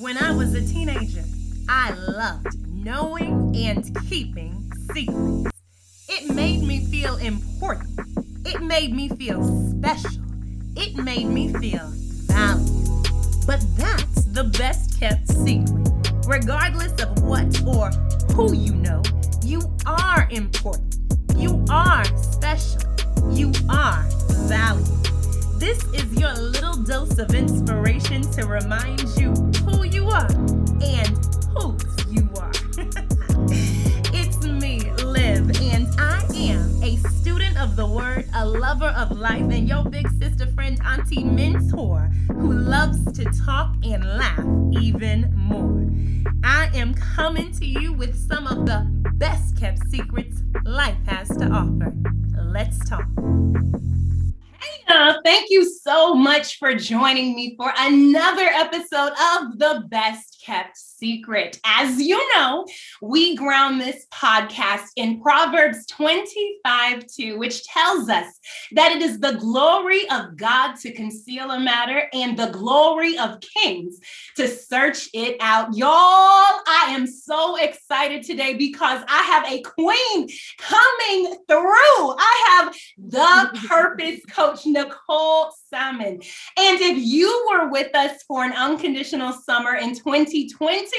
When I was a teenager, I loved knowing and keeping secrets. It made me feel important. It made me feel special. It made me feel valued. But that's the best kept secret. Regardless of what or who you know, you are important. You are special. You are valued. This is your little dose of inspiration to remind you and whose you are. it's me, Liv, and I am a student of the word, a lover of life, and your big sister friend, Auntie Mentor, who loves to talk and laugh even more. I am coming to you with some of the best kept secrets life has to offer. Let's talk. Thank you so much for joining me for another episode of The Best Kept secret. As you know, we ground this podcast in Proverbs 25 2, which tells us that it is the glory of God to conceal a matter and the glory of kings to search it out. Y'all, I am so excited today because I have a queen coming through. I have the purpose coach, Nicole Salmon. And if you were with us for an unconditional summer in 2020,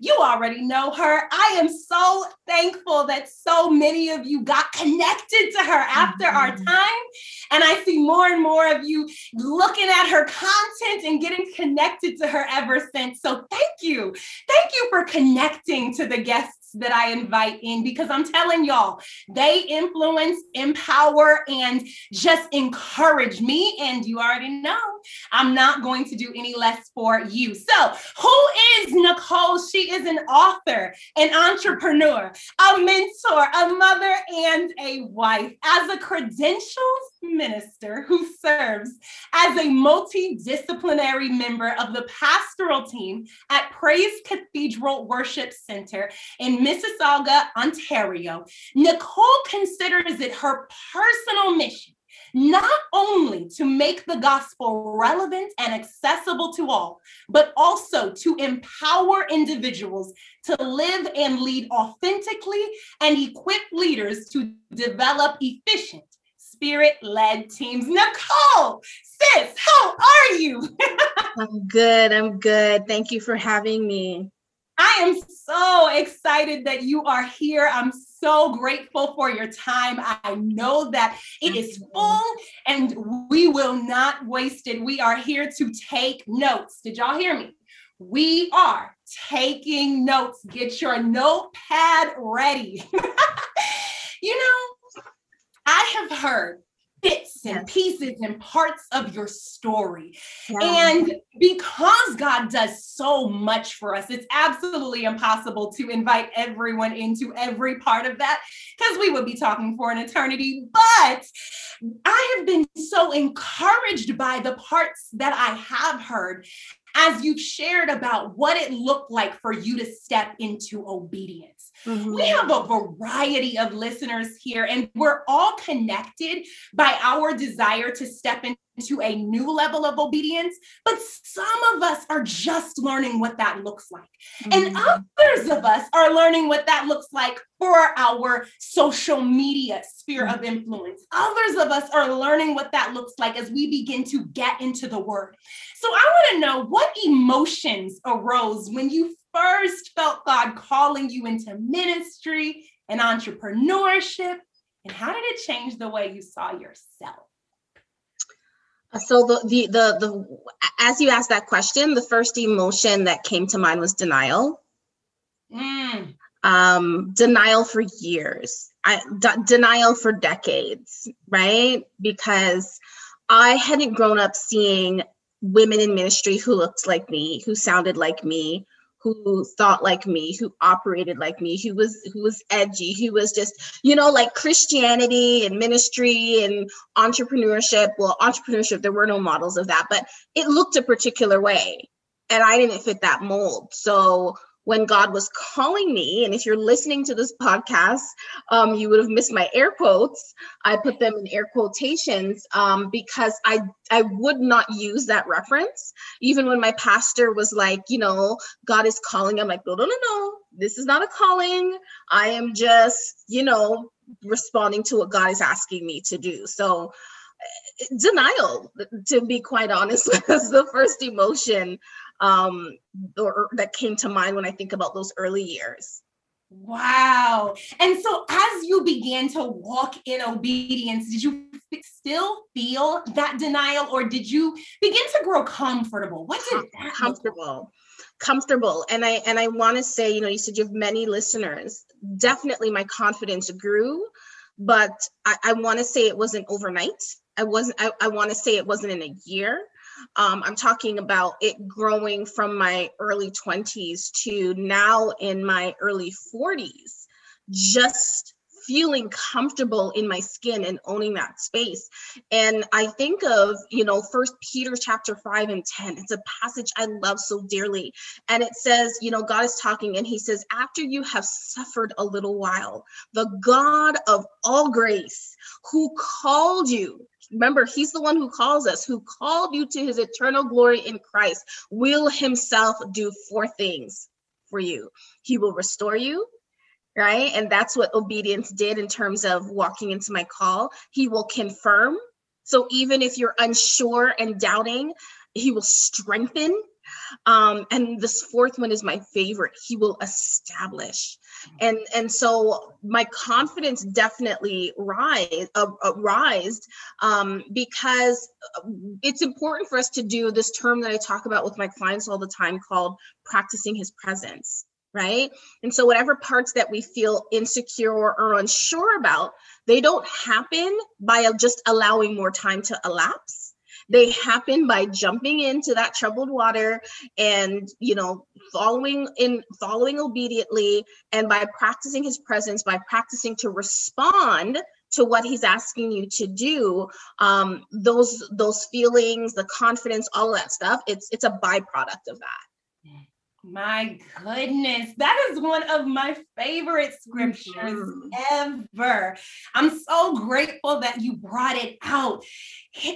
you already know her. I am so thankful that so many of you got connected to her after mm-hmm. our time. And I see more and more of you looking at her content and getting connected to her ever since. So thank you. Thank you for connecting to the guests that I invite in because I'm telling y'all, they influence, empower, and just encourage me. And you already know I'm not going to do any less for you. So, who is Nicole? She is an author, an entrepreneur, a mentor, a mother, and a wife. As a credentials minister who serves as a multidisciplinary member of the pastoral team at Praise Cathedral Worship Center in Mississauga, Ontario, Nicole considers it her personal mission not only to make the gospel relevant and accessible to all, but also to empower individuals to live and lead authentically and equip leaders to develop efficient spirit led teams. Nicole, sis, how are you? I'm good. I'm good. Thank you for having me. I am so excited that you are here. I'm so grateful for your time. I know that it is full and we will not waste it. We are here to take notes. Did y'all hear me? We are taking notes. Get your notepad ready. you know, I have heard bits and pieces and parts of your story. And because God does so much for us, it's absolutely impossible to invite everyone into every part of that because we would be talking for an eternity. But I have been so encouraged by the parts that I have heard as you've shared about what it looked like for you to step into obedience. Mm-hmm. We have a variety of listeners here, and we're all connected by our desire to step into a new level of obedience. But some of us are just learning what that looks like. Mm-hmm. And others of us are learning what that looks like for our social media sphere of mm-hmm. influence. Others of us are learning what that looks like as we begin to get into the word. So I want to know what emotions arose when you first felt God calling you into ministry and entrepreneurship? And how did it change the way you saw yourself? So the, the the the as you asked that question, the first emotion that came to mind was denial. Mm. Um, denial for years. I d- denial for decades, right? Because I hadn't grown up seeing women in ministry who looked like me, who sounded like me, who thought like me, who operated like me, who was who was edgy, who was just, you know, like Christianity and ministry and entrepreneurship. Well, entrepreneurship, there were no models of that, but it looked a particular way. And I didn't fit that mold. So when God was calling me. And if you're listening to this podcast, um, you would have missed my air quotes. I put them in air quotations um, because I I would not use that reference. Even when my pastor was like, you know, God is calling. I'm like, no, no, no, no. This is not a calling. I am just, you know, responding to what God is asking me to do. So denial to be quite honest was the first emotion um, or, that came to mind when I think about those early years. Wow. And so as you began to walk in obedience, did you still feel that denial or did you begin to grow comfortable? What did that comfortable? Comfortable. And I and I want to say, you know, you said you have many listeners. Definitely my confidence grew, but I, I want to say it wasn't overnight. I wasn't I, I want to say it wasn't in a year. Um, I'm talking about it growing from my early 20s to now in my early 40s, just feeling comfortable in my skin and owning that space. And i think of you know first peter chapter 5 and 10 it's a passage i love so dearly. And it says you know god is talking and he says after you have suffered a little while the god of all grace who called you Remember, he's the one who calls us, who called you to his eternal glory in Christ, will himself do four things for you. He will restore you, right? And that's what obedience did in terms of walking into my call. He will confirm. So even if you're unsure and doubting, he will strengthen um, and this fourth one is my favorite. He will establish, and and so my confidence definitely rise uh, uh, rised um, because it's important for us to do this term that I talk about with my clients all the time called practicing His presence right? And so, whatever parts that we feel insecure or unsure about, they don't happen by just allowing more time to elapse they happen by jumping into that troubled water and you know following in following obediently and by practicing his presence by practicing to respond to what he's asking you to do. Um, those those feelings the confidence all of that stuff it's it's a byproduct of that my goodness, that is one of my favorite scriptures mm-hmm. ever. I'm so grateful that you brought it out.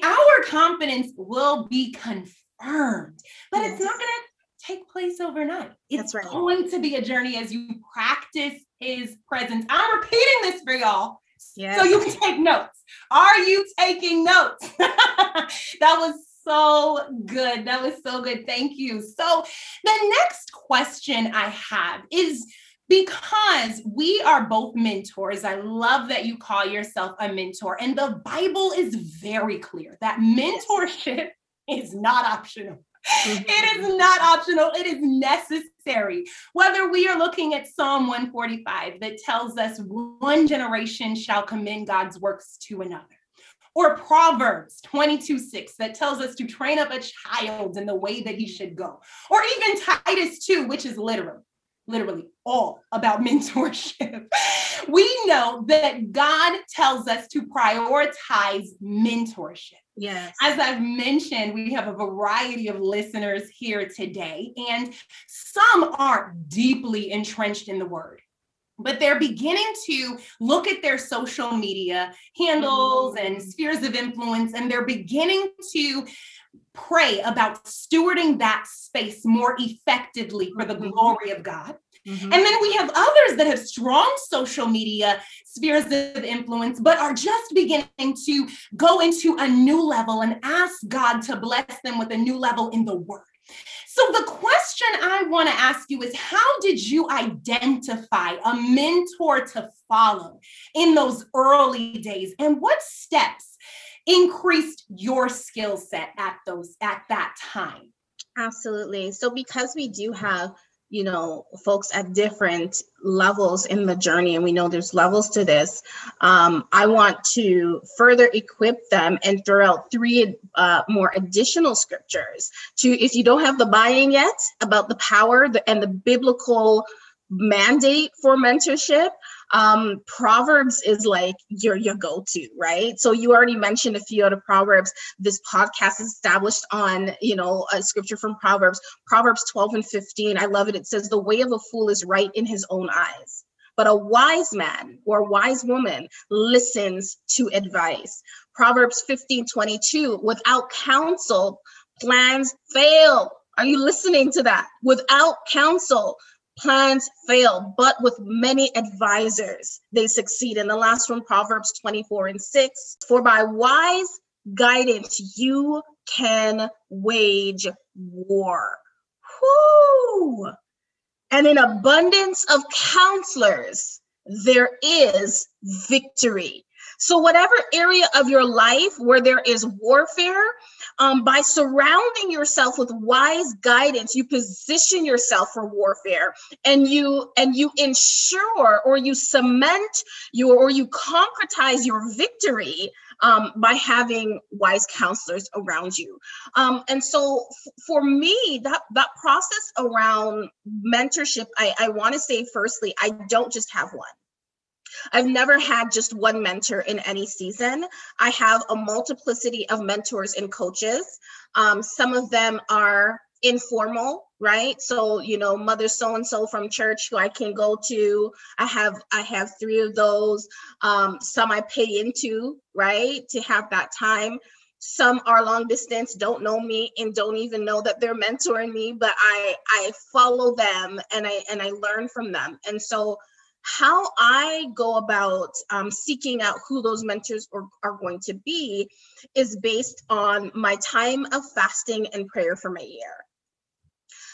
Our confidence will be confirmed, but yes. it's not going to take place overnight. It's right. going to be a journey as you practice his presence. I'm repeating this for y'all. Yes. So you can take notes. Are you taking notes? that was so good. That was so good. Thank you. So, the next question I have is because we are both mentors. I love that you call yourself a mentor, and the Bible is very clear that mentorship is not optional. Mm-hmm. It is not optional, it is necessary. Whether we are looking at Psalm 145 that tells us one generation shall commend God's works to another or Proverbs 22 6 that tells us to train up a child in the way that he should go. Or even Titus 2, which is literal, literally all about mentorship. we know that God tells us to prioritize mentorship. Yes. As I've mentioned, we have a variety of listeners here today, and some aren't deeply entrenched in the word but they're beginning to look at their social media handles and mm-hmm. spheres of influence, and they're beginning to pray about stewarding that space more effectively for the mm-hmm. glory of God. Mm-hmm. And then we have others that have strong social media spheres of influence, but are just beginning to go into a new level and ask God to bless them with a new level in the word. So, the question I want to ask you is how did you identify a mentor to follow in those early days? And what steps increased your skill set at those at that time? Absolutely. So, because we do have you know folks at different levels in the journey and we know there's levels to this um, i want to further equip them and throw out three uh, more additional scriptures to if you don't have the buy-in yet about the power and the biblical mandate for mentorship Um, Proverbs is like your your go-to, right? So you already mentioned a few of the Proverbs. This podcast is established on, you know, a scripture from Proverbs, Proverbs 12 and 15. I love it. It says, The way of a fool is right in his own eyes. But a wise man or wise woman listens to advice. Proverbs 15 22, without counsel, plans fail. Are you listening to that? Without counsel, plans fail, but with many advisors, they succeed. And the last one, Proverbs 24 and 6 For by wise guidance, you can wage war. Whoo! And in abundance of counselors, there is victory. So, whatever area of your life where there is warfare, um, by surrounding yourself with wise guidance, you position yourself for warfare, and you and you ensure or you cement your or you concretize your victory um, by having wise counselors around you. Um, and so, f- for me, that that process around mentorship, I, I want to say firstly, I don't just have one. I've never had just one mentor in any season. I have a multiplicity of mentors and coaches. Um, some of them are informal right? So you know mother so and so from church who i can go to. I have i have three of those. Um some i pay into right to have that time. Some are long distance don't know me and don't even know that they're mentoring me but i i follow them and i and i learn from them. And so how I go about um, seeking out who those mentors are, are going to be is based on my time of fasting and prayer for my year.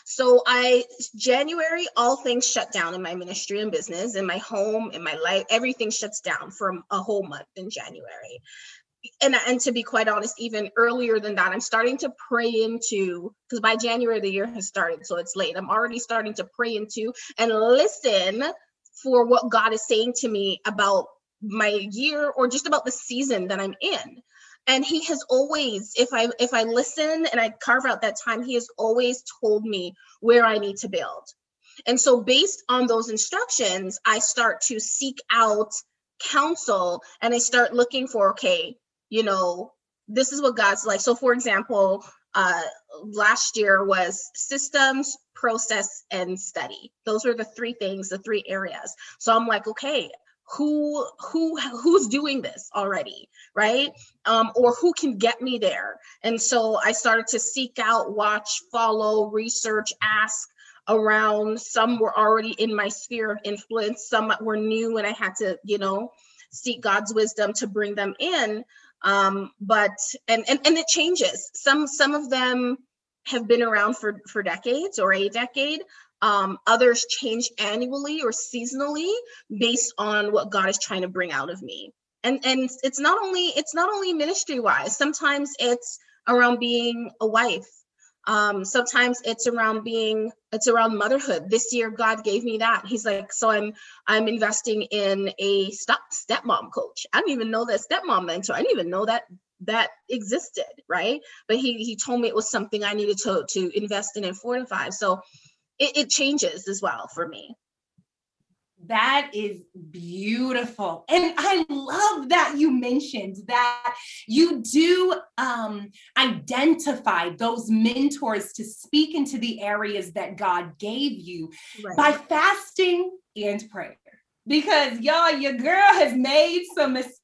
So I January, all things shut down in my ministry and business, in my home, in my life, everything shuts down for a whole month in January. And, and to be quite honest, even earlier than that, I'm starting to pray into because by January the year has started, so it's late. I'm already starting to pray into and listen for what God is saying to me about my year or just about the season that I'm in. And he has always, if I if I listen and I carve out that time, he has always told me where I need to build. And so based on those instructions, I start to seek out counsel and I start looking for, okay, you know, this is what God's like. So for example, uh, last year was systems, process, and study. Those were the three things, the three areas. So I'm like, okay, who who who's doing this already right? Um or who can get me there? And so i started to seek out watch follow research ask around. Some were already in my sphere of influence. Some were new and i had to you know seek god's wisdom to bring them in um, but and, and and it changes. Some some of them have been around for for decades or a decade. Um, others change annually or seasonally based on what god is trying to bring out of me. And and it's not only it's not only ministry wise sometimes it's around being a wife um, sometimes it's around being it's around motherhood. This year god gave me that. He's like so i'm i'm investing in a step stepmom coach. I didn't even know that stepmom mentor. I didn't even know that that existed right? But he he told me it was something i needed to to invest in and fortify. So it, it changes as well for me that is beautiful. And I love that you mentioned that you do um, identify those mentors to speak into the areas that God gave you right. by fasting and prayer because y'all, your girl has made some mistakes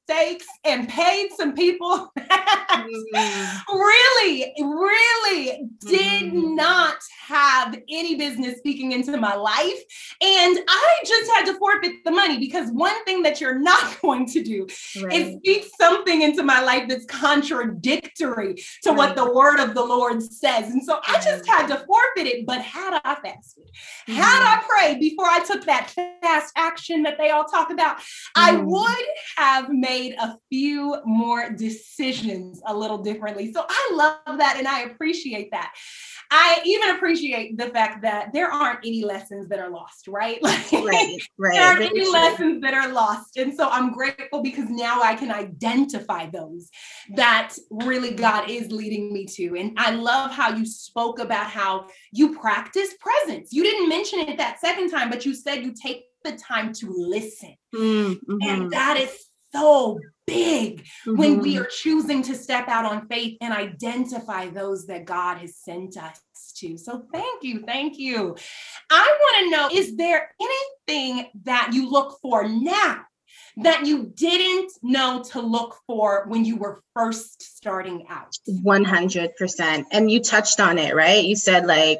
and paid some people mm-hmm. really, really did mm-hmm. not have any business speaking into my life. And I just had to forfeit the money because one thing that you're not going to do right. is speak something into my life that's contradictory to right. what the word of the Lord says. And so I just had to forfeit it. But had I fasted, mm-hmm. had I prayed before I took that fast action, that they all talk about. I would have made a few more decisions a little differently. So I love that and I appreciate that. I even appreciate the fact that there aren't any lessons that are lost, right? Like, right, right. there aren't any true. lessons that are lost. And so I'm grateful because now I can identify those that really God is leading me to. And I love how you spoke about how you practice presence. You didn't mention it that second time, but you said you take the time to listen. Mm-hmm. And that is so big mm-hmm. when we mm-hmm. are choosing to step out on faith and identify those that God has sent us to. So thank you. Thank you. I want to know is there anything that you look for now that you didn't know to look for when you were first starting out? 100%. And you touched on it, right? You said like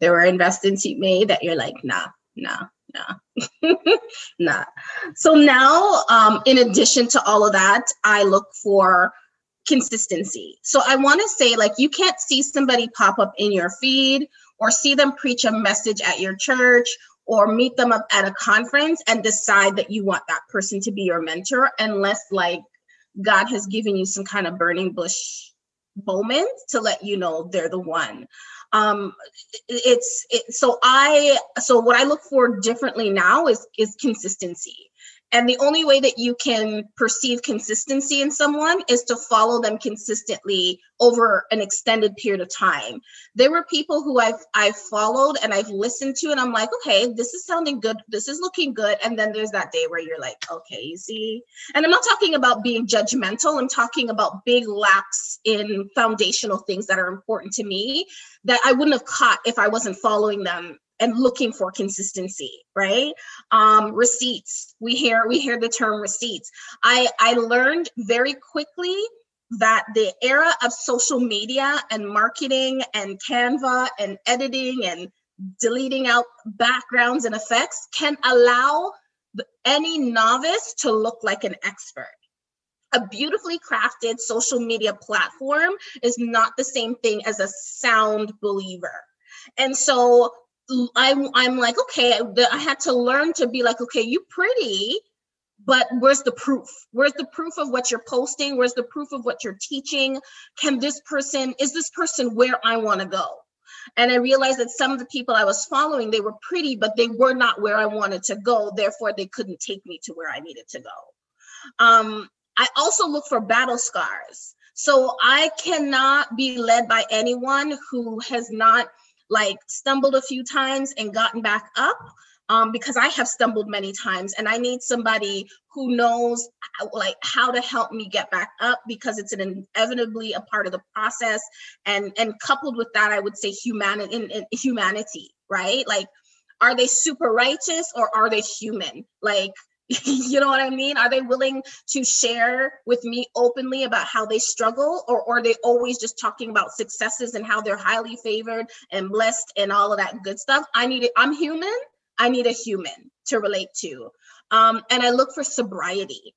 there were investments you made that you're like, nah, nah, nah, nah. So now, um, in addition to all of that, I look for consistency. So I want to say, like, you can't see somebody pop up in your feed or see them preach a message at your church or meet them up at a conference and decide that you want that person to be your mentor unless like God has given you some kind of burning bush moment to let you know they're the one um it's it, so i so what i look for differently now is is consistency and the only way that you can perceive consistency in someone is to follow them consistently over an extended period of time. There were people who I've I've followed and I've listened to, and I'm like, okay, this is sounding good, this is looking good. And then there's that day where you're like, okay, you see. And I'm not talking about being judgmental, I'm talking about big lapse in foundational things that are important to me that I wouldn't have caught if I wasn't following them and looking for consistency right? Um, receipts. We hear we hear the term receipts. I i learned very quickly that the era of social media and marketing and canva and editing and deleting out backgrounds and effects can allow any novice to look like an expert. A beautifully crafted social media platform is not the same thing as a sound believer. And so I'm I'm like, okay, I had to learn to be like, okay, you pretty, but where's the proof? Where's the proof of what you're posting? Where's the proof of what you're teaching? Can this person, is this person where I want to go? And I realized that some of the people I was following, they were pretty, but they were not where I wanted to go. Therefore, they couldn't take me to where I needed to go. Um, I also look for battle scars. So I cannot be led by anyone who has not like stumbled a few times and gotten back up um, because I have stumbled many times and I need somebody who knows like how to help me get back up because it's an inevitably a part of the process and and coupled with that I would say humanity in, in humanity right? Like are they super righteous or are they human? Like you know what I mean? Are they willing to share with me openly about how they struggle, or, or are they always just talking about successes and how they're highly favored and blessed and all of that good stuff? I need it. I'm human. I need a human to relate to. Um, and I look for sobriety.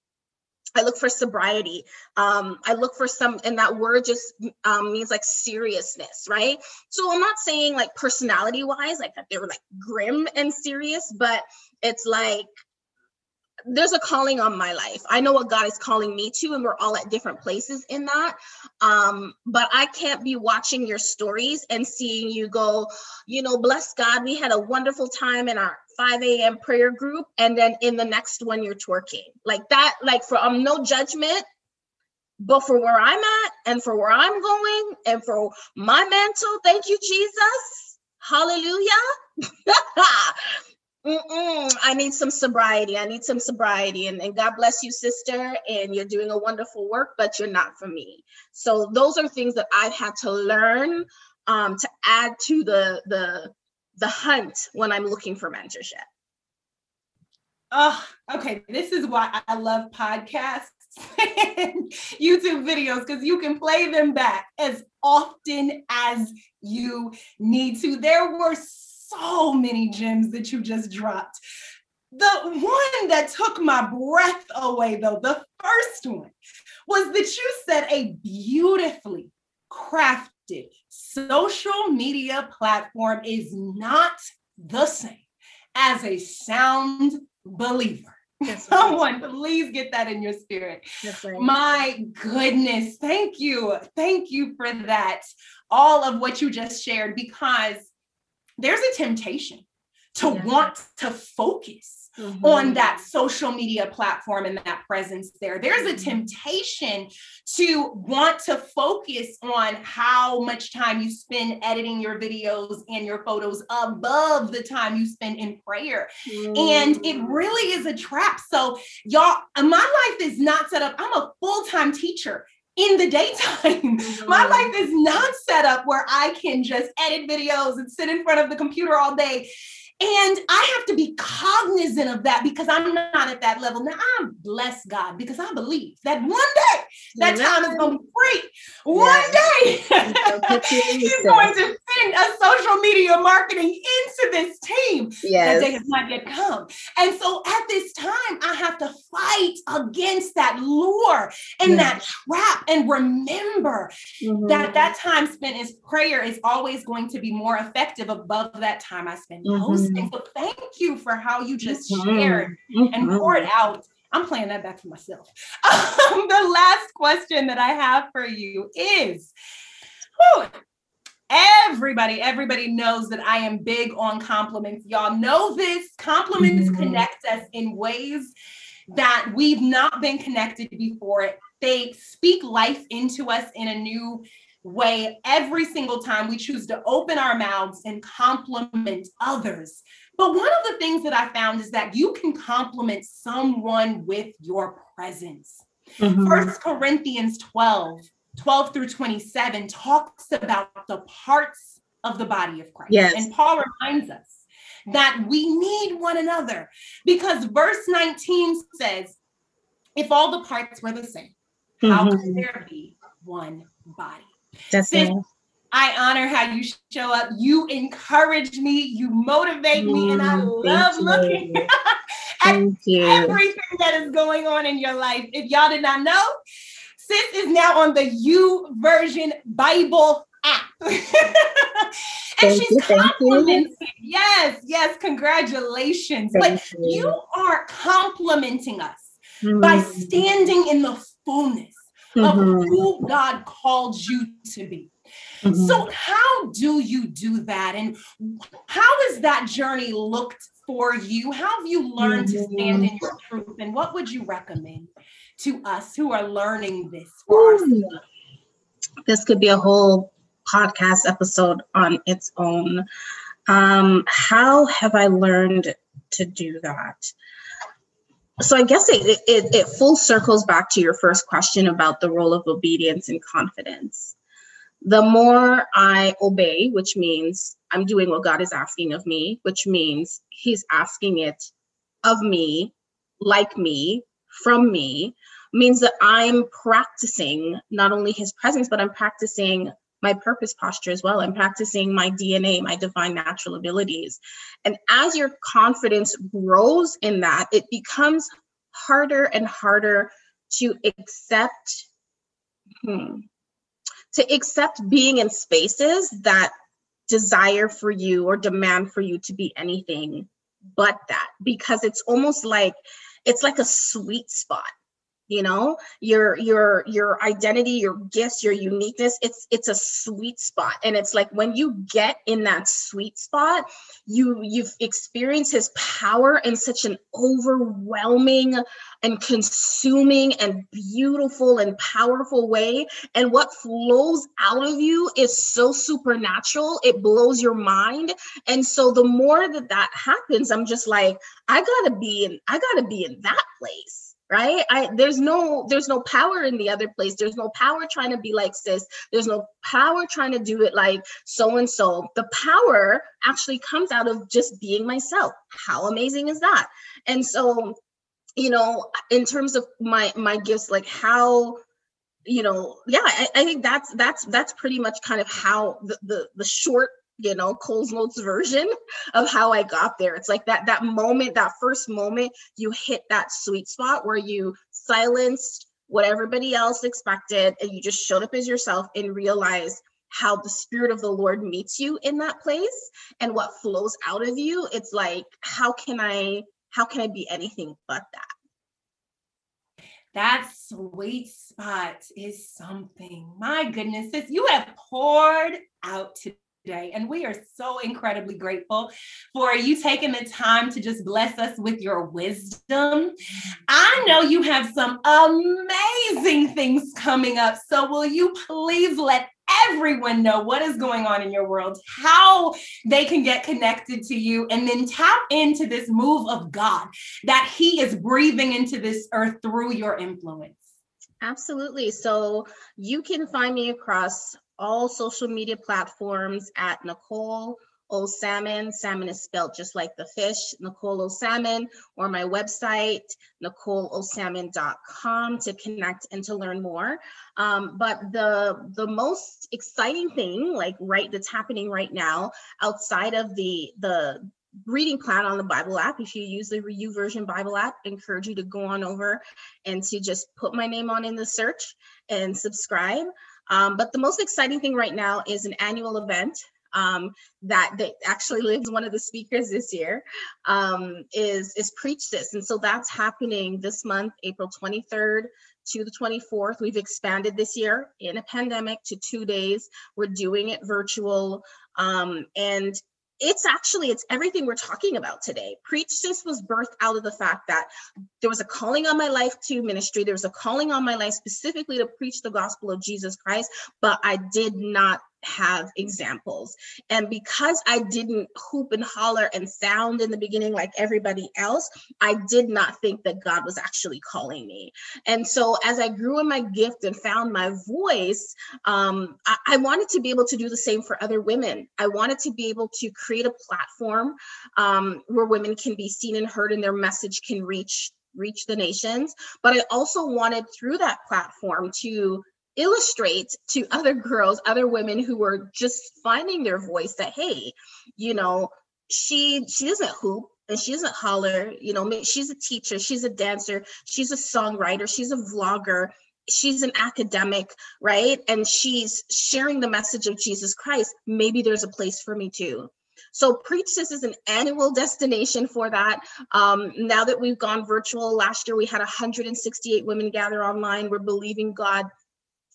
I look for sobriety. Um, I look for some, and that word just um, means like seriousness, right? So I'm not saying like personality wise, like that they were like grim and serious, but it's like there's a calling on my life. I know what God is calling me to, and we're all at different places in that. Um, but I can't be watching your stories and seeing you go, you know, bless God, we had a wonderful time in our 5 a.m. prayer group, and then in the next one you're twerking. Like that, like for um no judgment, but for where I'm at and for where I'm going and for my mental, thank you, Jesus. Hallelujah. Mm-mm, I need some sobriety. I need some sobriety. And, and God bless you, sister. And you're doing a wonderful work, but you're not for me. So those are things that I've had to learn um, to add to the the the hunt when I'm looking for mentorship. Oh, okay. This is why I love podcasts and YouTube videos because you can play them back as often as you need to. There were so many gems that you just dropped. The one that took my breath away, though, the first one, was that you said a beautifully crafted social media platform is not the same as a sound believer. Yes, Someone, please get that in your spirit. Yes, My goodness. Thank you. Thank you for that. All of what you just shared, because there's a temptation to yeah. want to focus mm-hmm. on that social media platform and that presence there. There's a mm-hmm. temptation to want to focus on how much time you spend editing your videos and your photos above the time you spend in prayer. Mm-hmm. And it mm. really is a trap. So, y'all, my life is not set up. I'm a full time teacher in the daytime. Mm-hmm. My life is not set up where I can just edit videos and sit in front of the computer all day. And I have to be cognizant of that because I'm not at that level. Now I'm bless God because I believe that one day that time is going to be free. One day He's going to send a social media marketing into this team. Yes. That day has not yet come. And so at this time, I have to fight against that lure and that trap and remember mm-hmm. that that time spent in prayer is always going to be more effective above that time I spend mm-hmm. And so thank you for how you just mm-hmm. shared mm-hmm. and poured out. I'm playing that back for myself. Um, the last question that I have for you is whew, everybody, everybody knows that I am big on compliments. Y'all know this. Compliments mm-hmm. connect us in ways that we've not been connected before. They speak life into us in a new way every single time we choose to open our mouths and compliment others. But one of the things that I found is that you can compliment someone with your presence. Mm-hmm. First Corinthians 12, 12 through 27 talks about the parts of the body of Christ. Yes. And Paul reminds us that we need one another because verse 19 says, if all the parts were the same, how mm-hmm. could there be one body? That's Sis. I honor how you show up. You encourage me, you motivate me, and I mm, love looking at everything that is going on in your life. If y'all did not know, Sis is now on the YouVersion Bible app. and thank she's you, complimenting. Yes, yes, congratulations. Thank but you. you are complimenting us mm-hmm. by standing in the fullness mm-hmm. of who God called you to be. Mm-hmm. So, how do you do that? And how has that journey looked for you? How have you learned mm-hmm. to stand in your truth? And what would you recommend to us who are learning this for This could be a whole podcast episode on its own. Um, how have I learned to do that? So I guess it, it, it full circles back to your first question about the role of obedience and confidence. The more I obey, which means I'm doing what God is asking of me, which means He's asking it of me, like me, from me, means that I'm practicing not only His presence, but I'm practicing my purpose posture as well. I'm practicing my DNA, my divine natural abilities. And as your confidence grows in that, it becomes harder and harder to accept hmm, to accept being in spaces that desire for you or demand for you to be anything but that because it's almost like it's like a sweet spot you know your your your identity your gifts your uniqueness it's it's a sweet spot. And it's like when you get in that sweet spot you you've experienced his power in such an overwhelming and consuming and beautiful and powerful way. And what flows out of you is so supernatural. It blows your mind. And so the more that that happens i'm just like i got to be in i got to be in that place right? I there's no there's no power in the other place. There's no power trying to be like sis. There's no power trying to do it like so and so the power actually comes out of just being myself. How amazing is that? And so you know in terms of my my gifts like how you know yeah I, I think that's that's that's pretty much kind of how the the, the short you know Coles Notes version of how I got there. It's like that that moment, that first moment, you hit that sweet spot where you silenced what everybody else expected and you just showed up as yourself and realized how the spirit of the Lord meets you in that place and what flows out of you. It's like how can I how can I be anything but that? That sweet spot is something. My goodness, you have poured out today. And we are so incredibly grateful for you taking the time to just bless us with your wisdom. I know you have some amazing things coming up. So, will you please let everyone know what is going on in your world, how they can get connected to you, and then tap into this move of God that He is breathing into this earth through your influence? Absolutely. So you can find me across all social media platforms at Nicole O Salmon. Salmon is spelled just like the fish, Nicole O Salmon, or my website, NicoleOSalmon.com to connect and to learn more. Um, but the the most exciting thing, like right, that's happening right now, outside of the the reading plan on the Bible app. If you use the YouVersion Bible app, I encourage you to go on over and to just put my name on in the search and subscribe. Um, but the most exciting thing right now is an annual event um, that that actually lives one of the speakers this year um, is is Preach, Sis, and so that's happening this month, April 23rd to the 24th. We've expanded this year in a pandemic to two days. We're doing it virtual, um, and it's actually it's everything we're talking about today. Preach, Sis was birthed out of the fact that there was a calling on my life to ministry. There was a calling on my life specifically to preach the gospel of jesus christ but i did not have examples. And because I didn't hoop and holler and sound in the beginning like everybody else, I did not think that God was actually calling me. And so as I grew in my gift and found my voice, um, I, I, wanted to be able to do the same for other women. I wanted to be able to create a platform um, where women can be seen and heard and their message can reach reach the nations but i also wanted through that platform to illustrate to other girls, other women who were just finding their voice that, hey, you know, she she doesn't hoop and she doesn't holler, you know, she's a teacher, she's a dancer, she's a songwriter, she's a vlogger, she's an academic, right? And she's sharing the message of Jesus Christ. Maybe there's a place for me too. So Preach, Sis is an annual destination for that. Um, now that we've gone virtual, last year we had 168 women gather online. We're believing God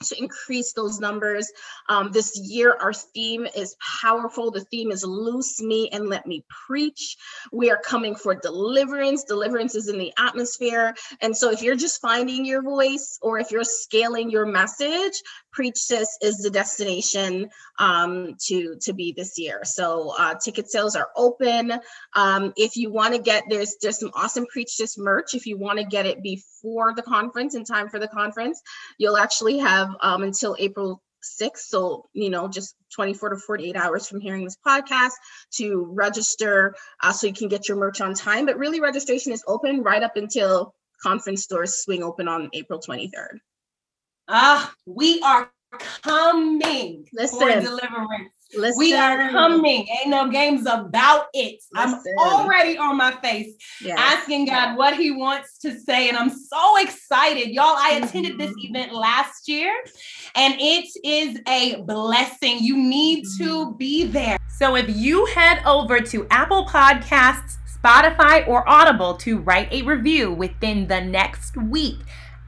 to increase those numbers. Um, this year, our theme is powerful. The theme is loose me and let me preach. We are coming for deliverance. Deliverance is in the atmosphere. And so, if you're just finding your voice or if you're scaling your message, Preach, Sis is the destination um, to, to be this year. So, uh, ticket sales are open. Um, if you want to get, there's, there's some awesome Preach, Sis merch. If you want to get it before the conference, in time for the conference, you'll actually have have um, until April 6th. So, you know, just 24 to 48 hours from hearing this podcast to register uh, so you can get your merch on time. But really, registration is open right up until conference doors swing open on April 23rd. Ah, we are coming Listen. for deliverance. Listen. We are coming. Ain't no games about it. Listen. I'm already on my face yes. asking God what He wants to say. And I'm so excited. Y'all, I attended mm-hmm. this event last year and it is a blessing. You need mm-hmm. to be there. So if you head over to Apple Podcasts, Spotify, or Audible to write a review within the next week,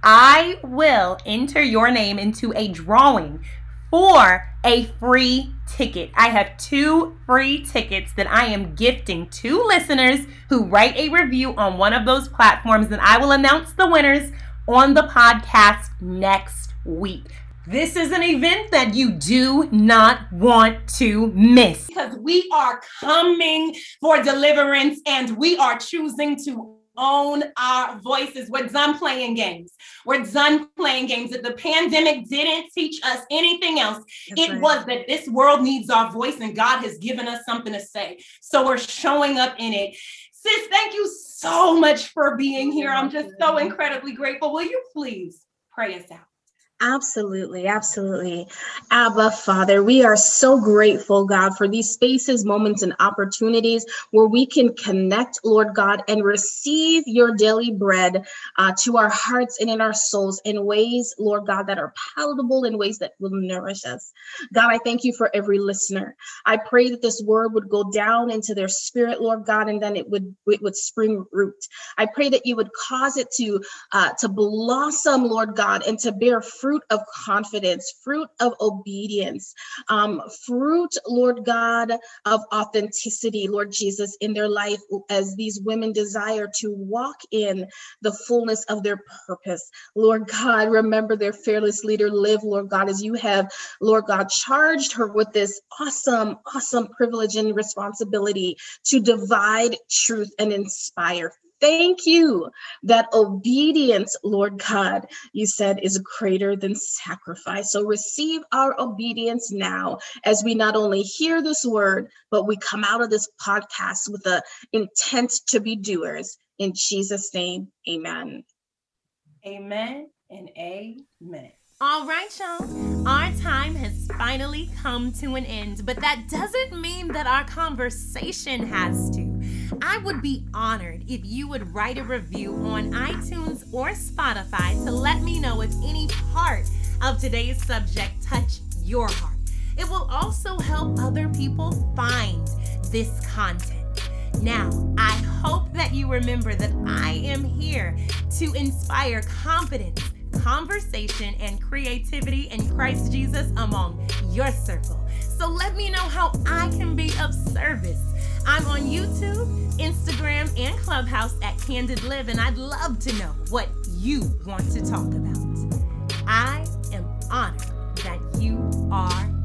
I will enter your name into a drawing for a free ticket. I have two free tickets that I am gifting to listeners who write a review on one of those platforms, and I will announce the winners on the podcast next week. This is an event that you do not want to miss. Because we are coming for deliverance and we are choosing to own our voices. We're done playing games. We're done playing games. If the pandemic didn't teach us anything else, That's it right. was that this world needs our voice and God has given us something to say. So we're showing up in it. Sis, thank you so much for being here. I'm just so incredibly grateful. Will you please pray us out? Absolutely, absolutely. Abba, Father, we are so grateful, God, for these spaces, moments, and opportunities where we can connect, Lord God, and receive your daily bread uh, to our hearts and in our souls in ways, Lord God, that are palatable, in ways that will nourish us. God, I thank you for every listener. I pray that this word would go down into their spirit, Lord God, and then it would it would spring root. I pray that you would cause it to uh, to blossom, Lord God, and to bear fruit fruit of confidence, fruit of obedience, um, fruit, Lord God, of authenticity, Lord Jesus, in their life as these women desire to walk in the fullness of their purpose. Lord God, remember their fearless leader, live, Lord God, as you have, Lord God, charged her with this awesome, awesome privilege and responsibility to divide truth and inspire Thank you that obedience, Lord God, you said is greater than sacrifice. So receive our obedience now as we not only hear this word, but we come out of this podcast with the intent to be doers. In Jesus' name, amen. Amen and amen. All right, y'all. Our time has finally come to an end, but that doesn't mean that our conversation has to. I would be honored if you would write a review on iTunes or Spotify to let me know if any part of today's subject touched your heart. It will also help other people find this content. Now, I hope that you remember that I am here to inspire confidence conversation, and creativity in Christ Jesus among your circle. So let me know how I can be of service. I'm on YouTube, Instagram, and Clubhouse at Candid Live, and I'd love to know what you want to talk about. I am honored that you are